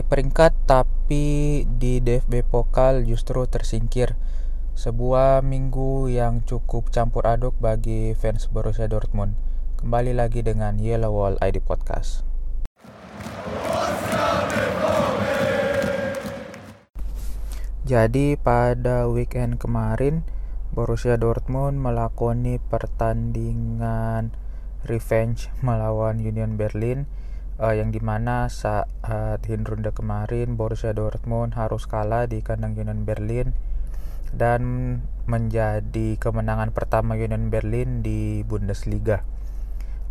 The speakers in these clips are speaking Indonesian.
naik peringkat tapi di DFB Pokal justru tersingkir. Sebuah minggu yang cukup campur aduk bagi fans Borussia Dortmund. Kembali lagi dengan Yellow Wall ID Podcast. Jadi pada weekend kemarin Borussia Dortmund melakoni pertandingan revenge melawan Union Berlin uh, yang di mana saat in ronde kemarin Borussia Dortmund harus kalah di kandang Union Berlin dan menjadi kemenangan pertama Union Berlin di Bundesliga.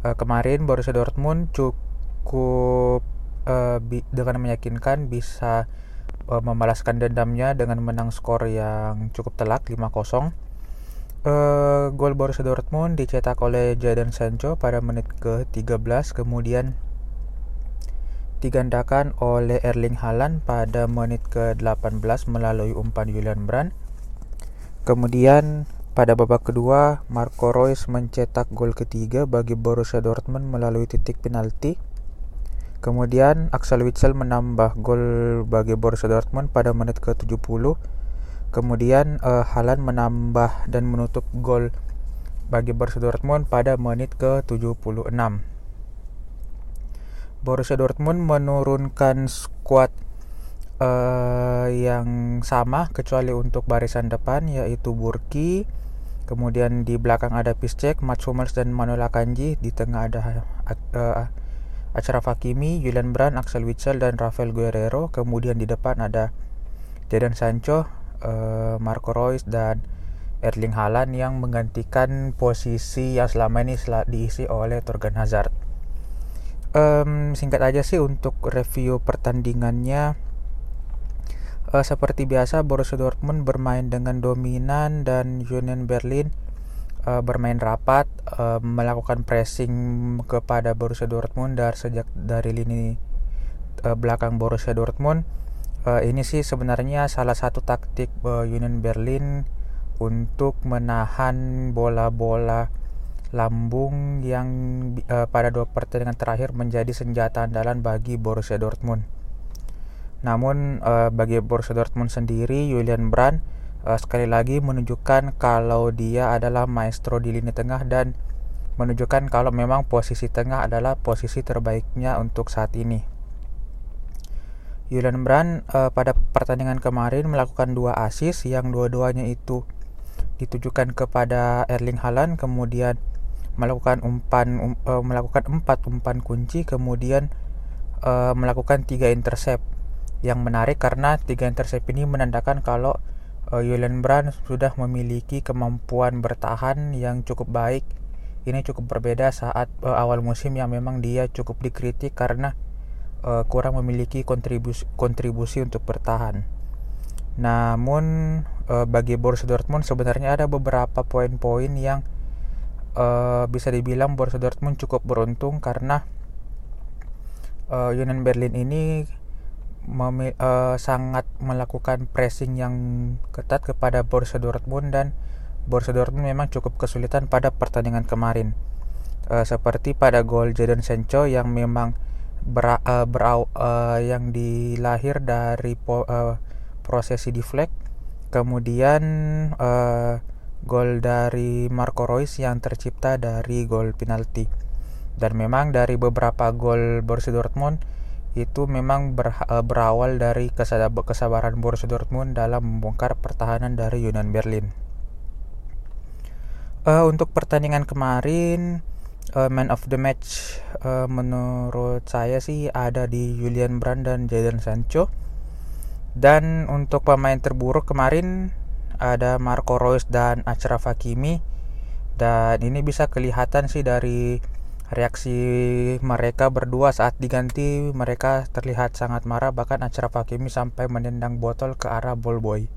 Uh, kemarin Borussia Dortmund cukup uh, dengan meyakinkan bisa uh, membalaskan dendamnya dengan menang skor yang cukup telak 5-0. Uh, gol Borussia Dortmund dicetak oleh Jadon Sancho pada menit ke-13 kemudian digandakan oleh Erling Haaland pada menit ke-18 melalui umpan Julian Brand. Kemudian pada babak kedua, Marco Reus mencetak gol ketiga bagi Borussia Dortmund melalui titik penalti. Kemudian Axel Witsel menambah gol bagi Borussia Dortmund pada menit ke-70. Kemudian uh, Haaland menambah dan menutup gol bagi Borussia Dortmund pada menit ke-76. Borussia Dortmund menurunkan skuad uh, yang sama kecuali untuk barisan depan yaitu Burki. Kemudian di belakang ada Piszczek, Mats Hummels dan Manuel Akanji. Di tengah ada uh, Achraf Hakimi, Julian Brand, Axel Witsel dan Rafael Guerrero. Kemudian di depan ada Jadon Sancho, uh, Marco Reus dan Erling Haaland yang menggantikan posisi yang selama ini diisi oleh Torgan Hazard um, singkat aja sih untuk review pertandingannya. Uh, seperti biasa Borussia Dortmund bermain dengan dominan dan Union Berlin uh, bermain rapat uh, melakukan pressing kepada Borussia Dortmund dari sejak dari lini uh, belakang Borussia Dortmund. Uh, ini sih sebenarnya salah satu taktik uh, Union Berlin untuk menahan bola-bola lambung yang uh, pada dua pertandingan terakhir menjadi senjata andalan bagi Borussia Dortmund. Namun uh, bagi Borussia Dortmund sendiri, Julian Brand uh, sekali lagi menunjukkan kalau dia adalah maestro di lini tengah dan menunjukkan kalau memang posisi tengah adalah posisi terbaiknya untuk saat ini. Julian Brand uh, pada pertandingan kemarin melakukan dua assist yang dua-duanya itu ditujukan kepada Erling Haaland kemudian melakukan umpan um, uh, melakukan empat umpan kunci kemudian uh, melakukan tiga intercept. Yang menarik karena tiga intercept ini menandakan kalau uh, Julian Brand sudah memiliki kemampuan bertahan yang cukup baik. Ini cukup berbeda saat uh, awal musim yang memang dia cukup dikritik karena uh, kurang memiliki kontribusi kontribusi untuk bertahan. Namun bagi Borussia Dortmund sebenarnya ada beberapa poin-poin yang uh, bisa dibilang Borussia Dortmund cukup beruntung karena uh, Union Berlin ini uh, sangat melakukan pressing yang ketat kepada Borussia Dortmund dan Borussia Dortmund memang cukup kesulitan pada pertandingan kemarin. Uh, seperti pada gol Jadon Sancho yang memang ber, uh, ber, uh, yang dilahir dari po, uh, prosesi deflect, kemudian uh, gol dari Marco Reus yang tercipta dari gol penalti. Dan memang dari beberapa gol Borussia Dortmund itu memang uh, berawal dari kesabaran Borussia Dortmund dalam membongkar pertahanan dari Union Berlin. Uh, untuk pertandingan kemarin, uh, man of the match uh, menurut saya sih ada di Julian Brand dan Jadon Sancho. Dan untuk pemain terburuk kemarin ada Marco Reus dan Achraf Hakimi. Dan ini bisa kelihatan sih dari reaksi mereka berdua saat diganti. Mereka terlihat sangat marah bahkan Achraf Hakimi sampai menendang botol ke arah ball boy.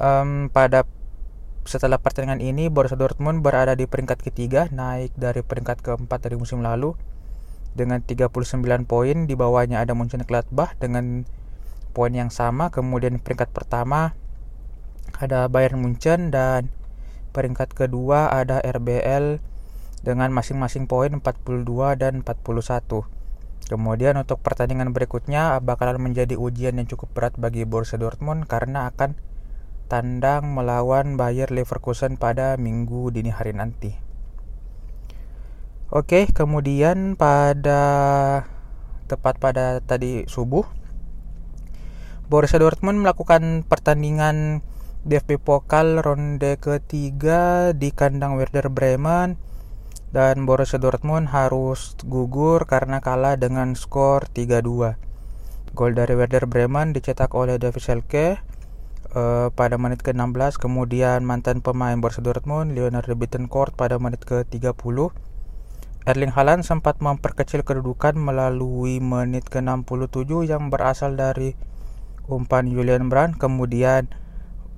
Um, pada setelah pertandingan ini Borussia Dortmund berada di peringkat ketiga naik dari peringkat keempat dari musim lalu. Dengan 39 poin di bawahnya ada Mönchengladbach dengan poin yang sama. Kemudian peringkat pertama ada Bayern Munchen dan peringkat kedua ada RBL dengan masing-masing poin 42 dan 41. Kemudian untuk pertandingan berikutnya bakalan menjadi ujian yang cukup berat bagi Borussia Dortmund karena akan tandang melawan Bayer Leverkusen pada minggu dini hari nanti. Oke, kemudian pada tepat pada tadi subuh Borussia Dortmund melakukan pertandingan DFB Pokal ronde ketiga di kandang Werder Bremen dan Borussia Dortmund harus gugur karena kalah dengan skor 3-2. Gol dari Werder Bremen dicetak oleh David Selke uh, pada menit ke-16, kemudian mantan pemain Borussia Dortmund Leonardo Bittencourt pada menit ke-30. Erling Haaland sempat memperkecil kedudukan melalui menit ke-67 yang berasal dari umpan Julian Brandt, kemudian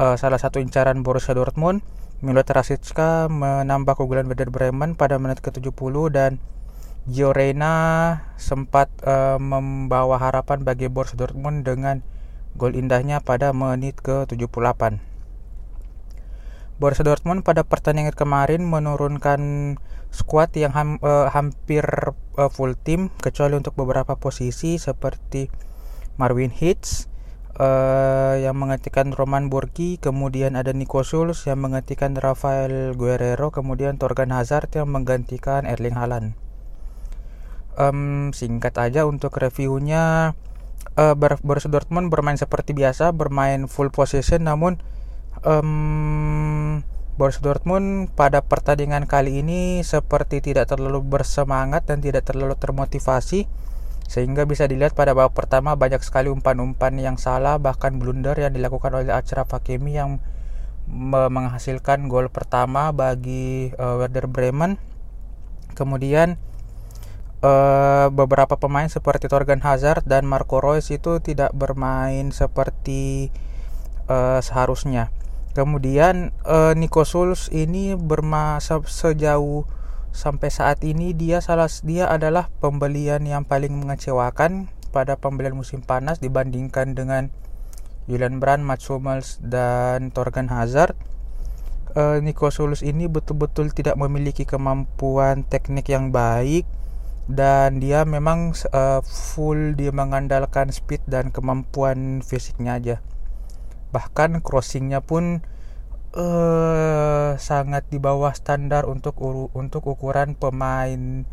uh, salah satu incaran Borussia Dortmund Milo Terasicka menambah keunggulan Werder Bremen pada menit ke-70 dan Gio Reyna sempat uh, membawa harapan bagi Borussia Dortmund dengan gol indahnya pada menit ke-78. Borussia Dortmund pada pertandingan kemarin menurunkan skuad yang ham, uh, hampir uh, full tim kecuali untuk beberapa posisi seperti Marvin Hitz, uh, yang menggantikan Roman Burki, kemudian ada Nico Schulz yang menggantikan Rafael Guerrero, kemudian Torgan Hazard yang menggantikan Erling Haaland. Um, singkat aja untuk reviewnya, uh, Borussia Dortmund bermain seperti biasa, bermain full possession, namun um, Borussia Dortmund pada pertandingan kali ini seperti tidak terlalu bersemangat dan tidak terlalu termotivasi sehingga bisa dilihat pada babak pertama banyak sekali umpan-umpan yang salah bahkan blunder yang dilakukan oleh Achraf Hakimi yang menghasilkan gol pertama bagi uh, Werder Bremen. Kemudian uh, beberapa pemain seperti Torgan Hazard dan Marco Reus itu tidak bermain seperti uh, seharusnya. Kemudian uh, Nico Schulz ini bermasa sejauh sampai saat ini dia salah dia adalah pembelian yang paling mengecewakan pada pembelian musim panas dibandingkan dengan Julian Brand, Mats Hummels dan Torgan Hazard. Uh, Nico Schulz ini betul-betul tidak memiliki kemampuan teknik yang baik dan dia memang uh, full dia mengandalkan speed dan kemampuan fisiknya aja. Bahkan crossingnya pun uh, sangat di bawah standar untuk untuk ukuran pemain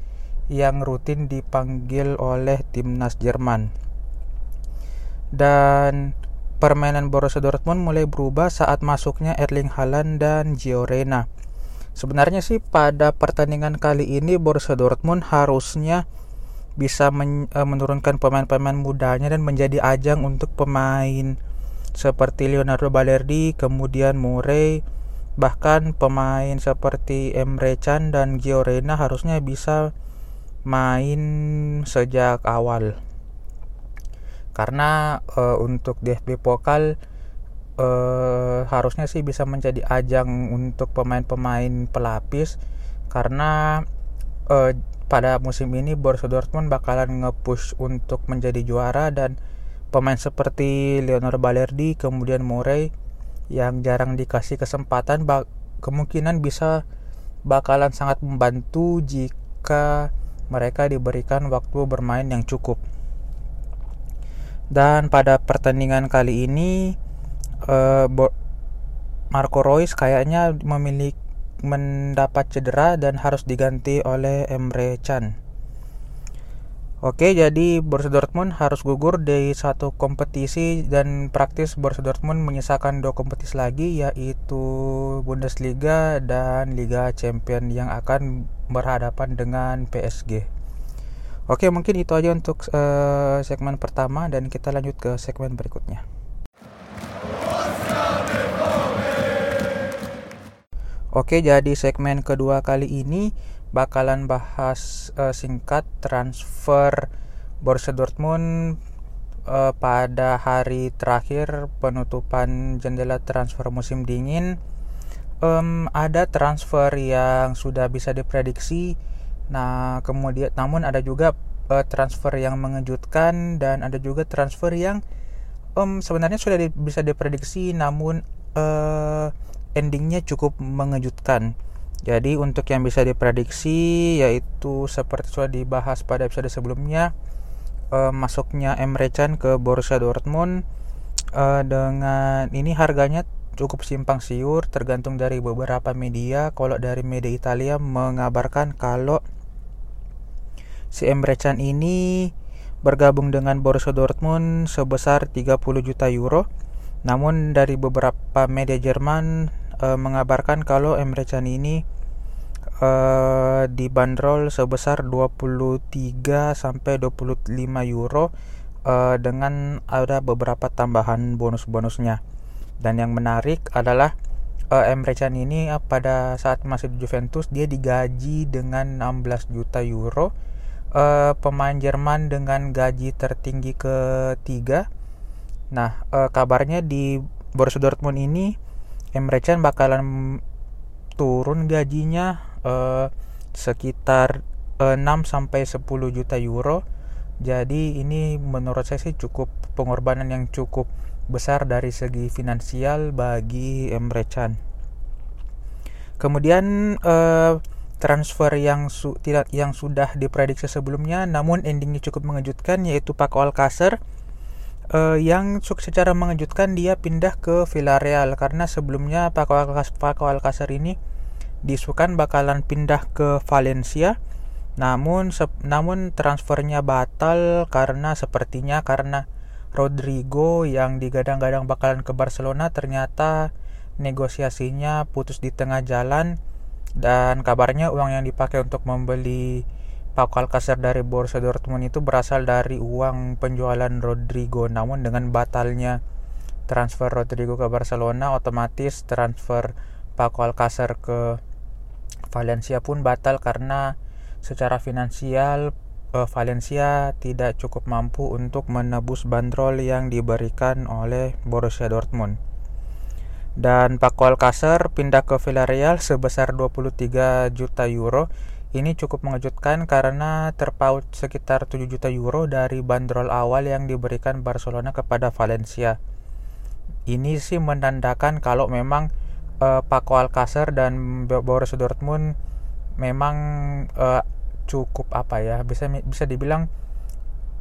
yang rutin dipanggil oleh timnas Jerman. Dan permainan Borussia Dortmund mulai berubah saat masuknya Erling Haaland dan Gio Reyna. Sebenarnya sih pada pertandingan kali ini Borussia Dortmund harusnya bisa men eh, menurunkan pemain-pemain mudanya dan menjadi ajang untuk pemain seperti Leonardo Balerdi, kemudian Murray, bahkan pemain seperti Emre Can dan Gio Reyna harusnya bisa main sejak awal. Karena e, untuk DFB Pokal e, harusnya sih bisa menjadi ajang untuk pemain-pemain pelapis karena e, pada musim ini Borussia Dortmund bakalan nge-push untuk menjadi juara dan pemain seperti Leonardo Balerdi kemudian Murray yang jarang dikasih kesempatan kemungkinan bisa bakalan sangat membantu jika mereka diberikan waktu bermain yang cukup. Dan pada pertandingan kali ini uh, Marco Reus kayaknya memiliki mendapat cedera dan harus diganti oleh Emre Can. Oke, jadi Borussia Dortmund harus gugur dari satu kompetisi dan praktis Borussia Dortmund menyisakan dua kompetisi lagi yaitu Bundesliga dan Liga Champions yang akan berhadapan dengan PSG. Oke, mungkin itu aja untuk uh, segmen pertama dan kita lanjut ke segmen berikutnya. Oke, jadi segmen kedua kali ini bakalan bahas uh, singkat transfer Borussia Dortmund uh, pada hari terakhir penutupan jendela transfer musim dingin. Um, ada transfer yang sudah bisa diprediksi. Nah, kemudian namun ada juga uh, transfer yang mengejutkan dan ada juga transfer yang um, sebenarnya sudah di, bisa diprediksi namun uh, endingnya cukup mengejutkan. Jadi untuk yang bisa diprediksi yaitu seperti sudah dibahas pada episode sebelumnya uh, masuknya Emre Can ke Borussia Dortmund uh, dengan ini harganya cukup simpang siur tergantung dari beberapa media. Kalau dari media Italia mengabarkan kalau si Emre Can ini bergabung dengan Borussia Dortmund sebesar 30 juta euro. Namun dari beberapa media Jerman uh, mengabarkan kalau Emre Can ini uh, dibanderol sebesar 23 sampai 25 euro uh, dengan ada beberapa tambahan bonus-bonusnya. Dan yang menarik adalah uh, Emre Can ini pada saat masih di Juventus dia digaji dengan 16 juta euro. Uh, pemain Jerman dengan gaji tertinggi ketiga. Nah, uh, kabarnya di Borussia Dortmund ini Emre Can bakalan turun gajinya uh, sekitar uh, 6 sampai 10 juta euro jadi ini menurut saya sih cukup pengorbanan yang cukup besar dari segi finansial bagi Emre Can. Kemudian eh, transfer yang su yang sudah diprediksi sebelumnya namun endingnya cukup mengejutkan yaitu Paco Alcacer eh, yang secara mengejutkan dia pindah ke Villarreal karena sebelumnya Paco Alcacer, Paco Alcacer ini disukan bakalan pindah ke Valencia. Namun namun transfernya batal karena sepertinya karena Rodrigo yang digadang-gadang bakalan ke Barcelona ternyata negosiasinya putus di tengah jalan dan kabarnya uang yang dipakai untuk membeli Pau Alcacer dari Borussia Dortmund itu berasal dari uang penjualan Rodrigo namun dengan batalnya transfer Rodrigo ke Barcelona otomatis transfer Pau Alcacer ke Valencia pun batal karena secara finansial uh, Valencia tidak cukup mampu untuk menebus bandrol yang diberikan oleh Borussia Dortmund. Dan Paco Alcacer pindah ke Villarreal sebesar 23 juta euro. Ini cukup mengejutkan karena terpaut sekitar 7 juta euro dari bandrol awal yang diberikan Barcelona kepada Valencia. Ini sih menandakan kalau memang uh, Paco Alcacer dan Borussia Dortmund memang uh, cukup apa ya bisa bisa dibilang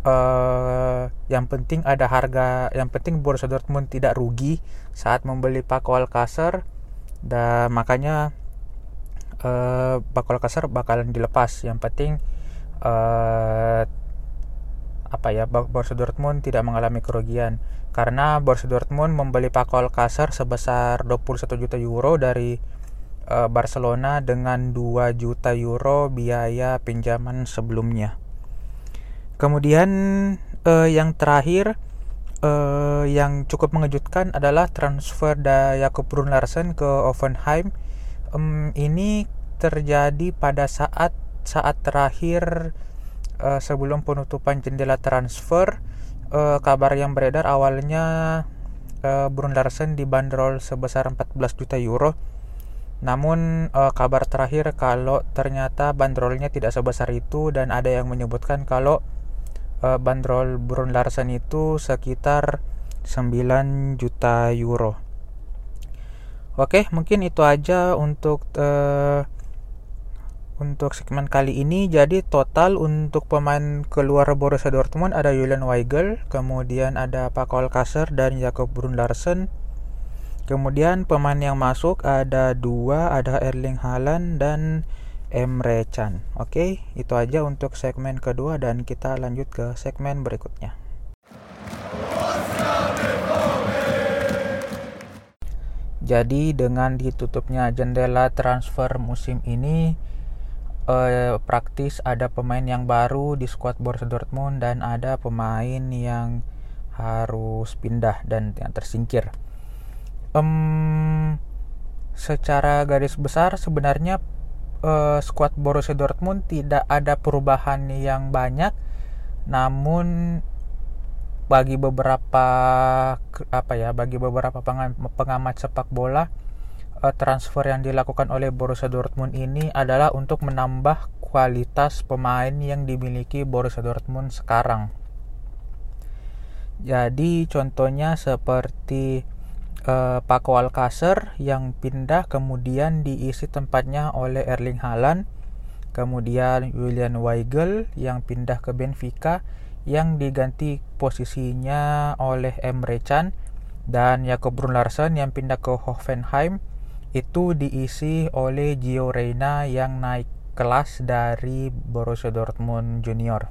uh, yang penting ada harga yang penting Borussia Dortmund tidak rugi saat membeli Paco Alcacer dan makanya uh, Paco Alcacer bakalan dilepas yang penting uh, apa ya Borussia Dortmund tidak mengalami kerugian karena Borussia Dortmund membeli Paco Alcacer sebesar 21 juta euro dari uh, Barcelona dengan 2 juta euro biaya pinjaman sebelumnya. Kemudian uh, yang terakhir uh, yang cukup mengejutkan adalah transfer Jakob Brun Larsen ke Offenheim. Um, ini terjadi pada saat saat terakhir uh, sebelum penutupan jendela transfer. Uh, kabar yang beredar awalnya uh, Brun Larsen dibanderol sebesar 14 juta euro namun uh, kabar terakhir kalau ternyata bandrolnya tidak sebesar itu dan ada yang menyebutkan kalau uh, bandrol Brun Larsen itu sekitar 9 juta euro. Oke, mungkin itu aja untuk uh, untuk segmen kali ini. Jadi total untuk pemain keluar Borussia Dortmund ada Julian Weigel, kemudian ada Paco Alcacer dan Jakob Brun Larsen Kemudian pemain yang masuk ada dua, ada Erling Haaland dan Emre Can. Oke, itu aja untuk segmen kedua dan kita lanjut ke segmen berikutnya. Jadi dengan ditutupnya jendela transfer musim ini eh, praktis ada pemain yang baru di skuad Borussia Dortmund dan ada pemain yang harus pindah dan yang tersingkir. Um, secara garis besar sebenarnya uh, skuad Borussia Dortmund tidak ada perubahan yang banyak namun bagi beberapa apa ya bagi beberapa pengamat sepak bola uh, transfer yang dilakukan oleh Borussia Dortmund ini adalah untuk menambah kualitas pemain yang dimiliki Borussia Dortmund sekarang. Jadi contohnya seperti uh, Paco Alcacer yang pindah kemudian diisi tempatnya oleh Erling Haaland kemudian Julian Weigel yang pindah ke Benfica yang diganti posisinya oleh Emre Can dan Jakob Brun Larsen yang pindah ke Hoffenheim itu diisi oleh Gio Reyna yang naik kelas dari Borussia Dortmund Junior.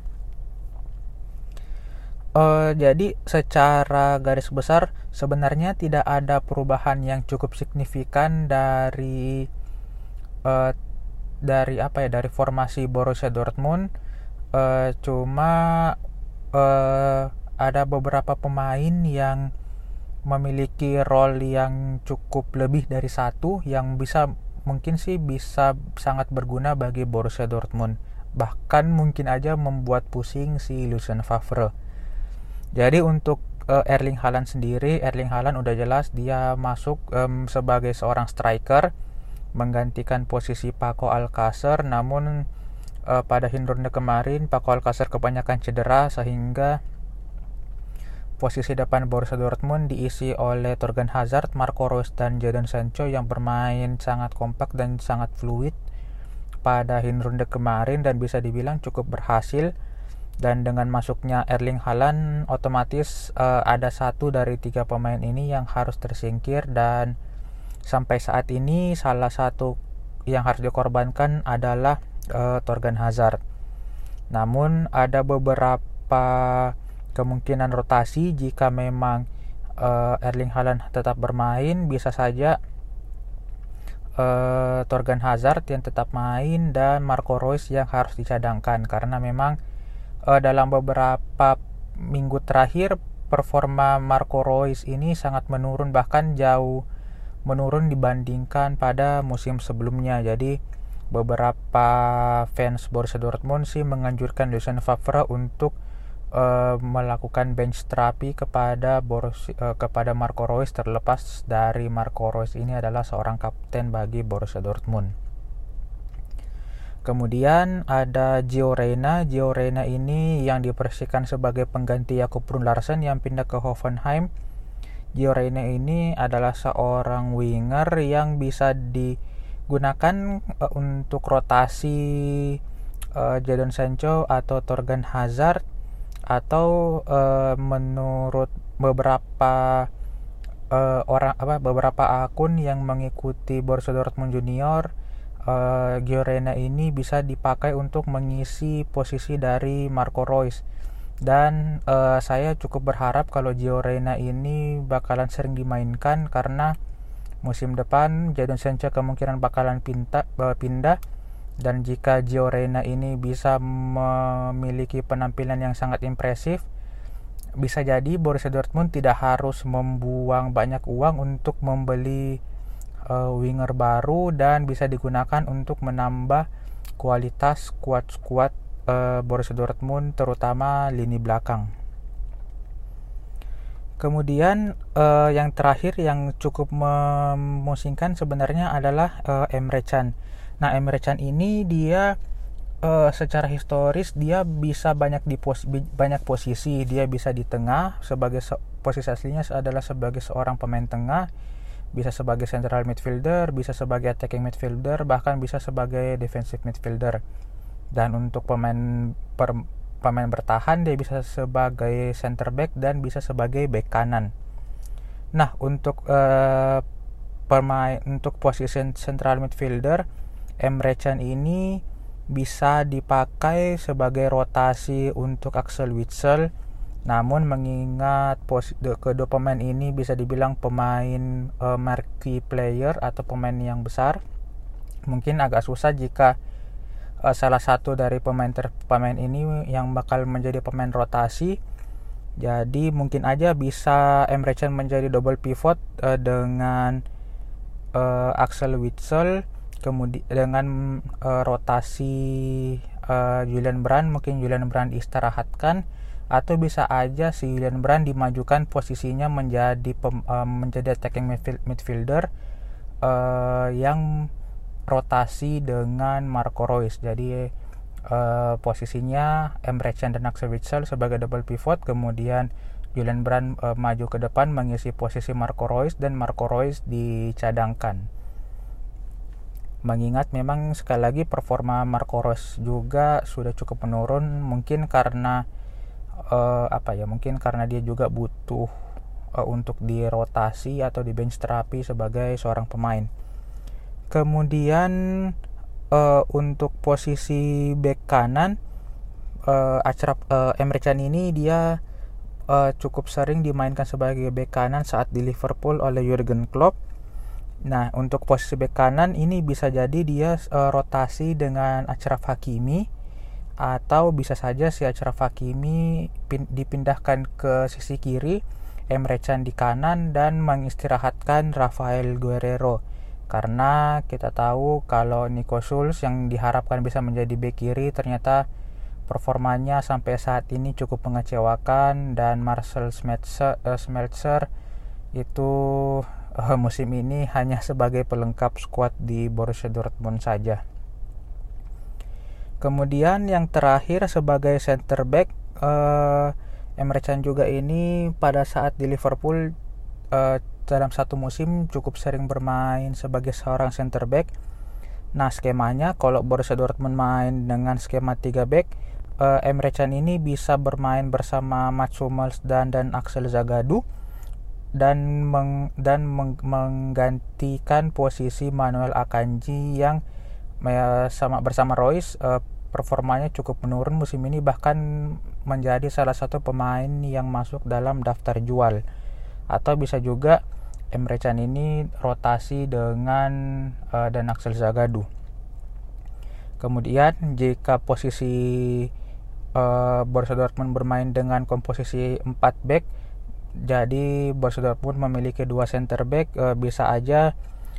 Uh, jadi secara garis besar sebenarnya tidak ada perubahan yang cukup signifikan dari uh, dari apa ya dari formasi Borussia Dortmund uh, cuma uh, ada beberapa pemain yang memiliki role yang cukup lebih dari satu yang bisa mungkin sih bisa sangat berguna bagi Borussia Dortmund. Bahkan mungkin aja membuat pusing si Lucien Favre. Jadi untuk uh, Erling Haaland sendiri, Erling Haaland udah jelas dia masuk um, sebagai seorang striker menggantikan posisi Paco Alcacer namun uh, pada Hinrunde kemarin Paco Alcacer kebanyakan cedera sehingga posisi depan Borussia Dortmund diisi oleh Torgan Hazard, Marco Reus dan Jadon Sancho yang bermain sangat kompak dan sangat fluid pada Hinrunde kemarin dan bisa dibilang cukup berhasil. Dan dengan masuknya Erling Haaland otomatis uh, ada satu dari tiga pemain ini yang harus tersingkir dan sampai saat ini salah satu yang harus dikorbankan adalah uh, Torgan Hazard. Namun ada beberapa kemungkinan rotasi jika memang uh, Erling Haaland tetap bermain bisa saja uh, Torgan Hazard yang tetap main dan Marco Reus yang harus dicadangkan karena memang uh, dalam beberapa minggu terakhir performa Marco Reus ini sangat menurun bahkan jauh menurun dibandingkan pada musim sebelumnya. Jadi beberapa fans Borussia Dortmund sih menganjurkan Lucien Favre untuk uh, melakukan bench terapi kepada Borussia, uh, kepada Marco Reus terlepas dari Marco Reus ini adalah seorang kapten bagi Borussia Dortmund. Kemudian ada Gio Reyna. Gio Reyna ini yang dipersihkan sebagai pengganti Jakob Brun Larsen yang pindah ke Hoffenheim. Gio Reyna ini adalah seorang winger yang bisa digunakan uh, untuk rotasi uh, Jadon Sancho atau Torgan Hazard atau uh, menurut beberapa uh, orang apa beberapa akun yang mengikuti Borussia Dortmund Junior uh, Giorena ini bisa dipakai untuk mengisi posisi dari Marco Reus. Dan uh, saya cukup berharap kalau Giorena ini bakalan sering dimainkan karena musim depan Jadon Sancho kemungkinan bakalan pinta, pindah dan jika Giorena ini bisa memiliki penampilan yang sangat impresif bisa jadi Borussia Dortmund tidak harus membuang banyak uang untuk membeli uh, winger baru dan bisa digunakan untuk menambah kualitas squad-squad uh, Borussia Dortmund terutama lini belakang. Kemudian uh, yang terakhir yang cukup memusingkan sebenarnya adalah uh, Emre Can. Nah Emre Can ini dia uh, secara historis dia bisa banyak di pos banyak posisi. Dia bisa di tengah sebagai posisi aslinya adalah sebagai seorang pemain tengah bisa sebagai central midfielder, bisa sebagai attacking midfielder, bahkan bisa sebagai defensive midfielder. Dan untuk pemain per, pemain bertahan dia bisa sebagai center back dan bisa sebagai back kanan. Nah, untuk uh, pemain untuk posisi central midfielder Emre Can ini bisa dipakai sebagai rotasi untuk Axel Witsel namun mengingat kedua pemain ini bisa dibilang pemain uh, marquee player atau pemain yang besar, mungkin agak susah jika uh, salah satu dari pemain pemain ini yang bakal menjadi pemain rotasi. Jadi mungkin aja bisa Emre Can menjadi double pivot uh, dengan uh, Axel Witsel kemudian dengan uh, rotasi uh, Julian Brand mungkin Julian Brand istirahatkan atau bisa aja si Julian Brand dimajukan posisinya menjadi pem, uh, menjadi attacking midfielder uh, yang rotasi dengan Marco Reus. Jadi uh, posisinya Emre dan Axel Witsel sebagai double pivot, kemudian Julian Brand uh, maju ke depan mengisi posisi Marco Reus dan Marco Reus dicadangkan. Mengingat memang sekali lagi performa Marco Reus juga sudah cukup menurun mungkin karena uh, apa ya mungkin karena dia juga butuh uh, untuk dirotasi atau di bench terapi sebagai seorang pemain. Kemudian uh, untuk posisi back kanan uh, Achraf uh, Emre Can ini dia uh, cukup sering dimainkan sebagai bek kanan saat di Liverpool oleh Jurgen Klopp. Nah, untuk posisi bek kanan ini bisa jadi dia uh, rotasi dengan Achraf Hakimi atau bisa saja si Achraf Hakimi pin, dipindahkan ke sisi kiri, Emre Can di kanan dan mengistirahatkan Rafael Guerrero. Karena kita tahu kalau Nico Schulz yang diharapkan bisa menjadi bek kiri ternyata performanya sampai saat ini cukup mengecewakan dan Marcel Schmelzer, uh, Schmelzer itu uh, musim ini hanya sebagai pelengkap skuad di Borussia Dortmund saja. Kemudian yang terakhir sebagai center back uh, Emre Can juga ini pada saat di Liverpool uh, dalam satu musim cukup sering bermain sebagai seorang center back. Nah, skemanya kalau Borussia Dortmund main dengan skema 3 back uh, Emre Can ini bisa bermain bersama Mats Hummels dan dan Axel Zagadou dan meng, dan meng, menggantikan posisi Manuel Akanji yang uh, sama bersama Royce uh, performanya cukup menurun musim ini bahkan menjadi salah satu pemain yang masuk dalam daftar jual atau bisa juga Emre Can ini rotasi dengan uh, dan Axel Zagadou. Kemudian jika posisi uh, Borussia Dortmund bermain dengan komposisi 4 back jadi Borussia Dortmund memiliki dua center back uh, bisa aja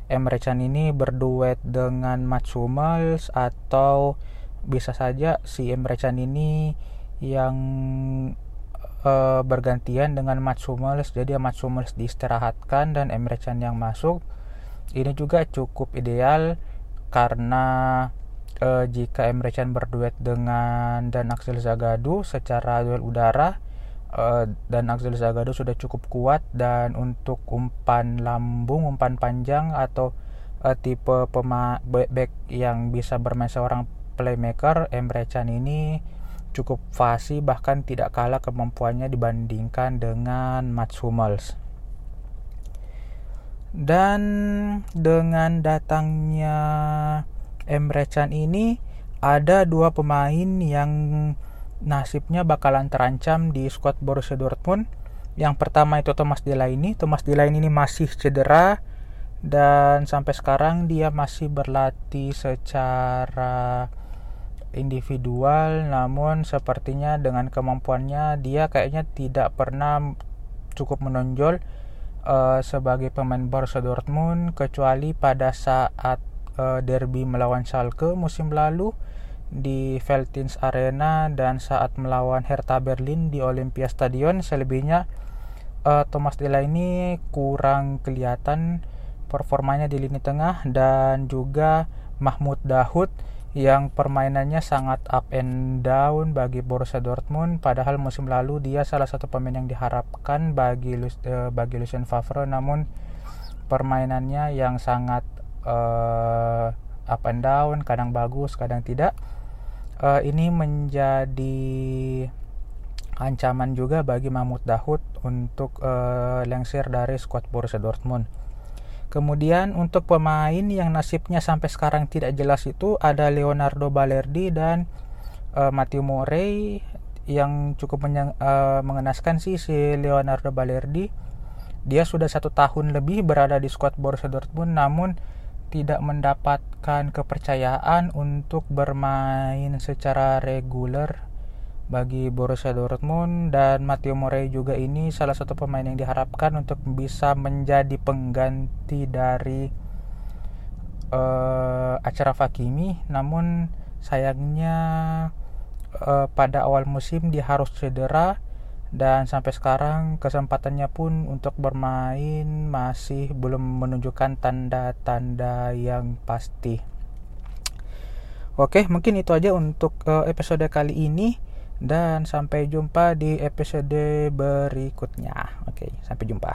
Emre Can ini berduet dengan Mats Hummels atau bisa saja si Emre Can ini yang uh, bergantian dengan Mats Hummels jadi Mats Hummels diistirahatkan dan Emre Can yang masuk. Ini juga cukup ideal karena uh, jika Emre Can berduet dengan dan Axel Zagadou secara duel udara uh, dan Axel Zagadou sudah cukup kuat dan untuk umpan lambung, umpan panjang atau uh, tipe pema back yang bisa bermain seorang playmaker Emre Can ini cukup fasih bahkan tidak kalah kemampuannya dibandingkan dengan Mats Hummels. Dan dengan datangnya Emre Can ini ada dua pemain yang nasibnya bakalan terancam di skuad Borussia Dortmund. Yang pertama itu Thomas Delaney. Thomas Delaney ini masih cedera dan sampai sekarang dia masih berlatih secara individual namun sepertinya dengan kemampuannya dia kayaknya tidak pernah cukup menonjol uh, sebagai pemain Borussia Dortmund kecuali pada saat uh, derby melawan Schalke musim lalu di Veltins Arena dan saat melawan Hertha Berlin di Olympia Stadion. Selebihnya uh, Thomas Delaney kurang kelihatan performanya di lini tengah dan juga Mahmud Dahoud yang permainannya sangat up and down bagi Borussia Dortmund padahal musim lalu dia salah satu pemain yang diharapkan bagi uh, bagi Lucien Favre namun permainannya yang sangat uh, up and down kadang bagus kadang tidak uh, ini menjadi ancaman juga bagi Mahmud Dahoud untuk uh, lengser dari skuad Borussia Dortmund. Kemudian untuk pemain yang nasibnya sampai sekarang tidak jelas itu ada Leonardo Balerdi dan uh, Matteo Morey yang cukup uh, mengenaskan sih si Leonardo Balerdi. Dia sudah satu tahun lebih berada di skuad Borussia Dortmund namun tidak mendapatkan kepercayaan untuk bermain secara reguler bagi Borussia Dortmund dan Matteo Morey juga ini salah satu pemain yang diharapkan untuk bisa menjadi pengganti dari uh, acara Fakimi namun sayangnya uh, pada awal musim dia harus cedera dan sampai sekarang kesempatannya pun untuk bermain masih belum menunjukkan tanda-tanda yang pasti. Oke, mungkin itu aja untuk uh, episode kali ini dan sampai jumpa di episode berikutnya. Oke, sampai jumpa.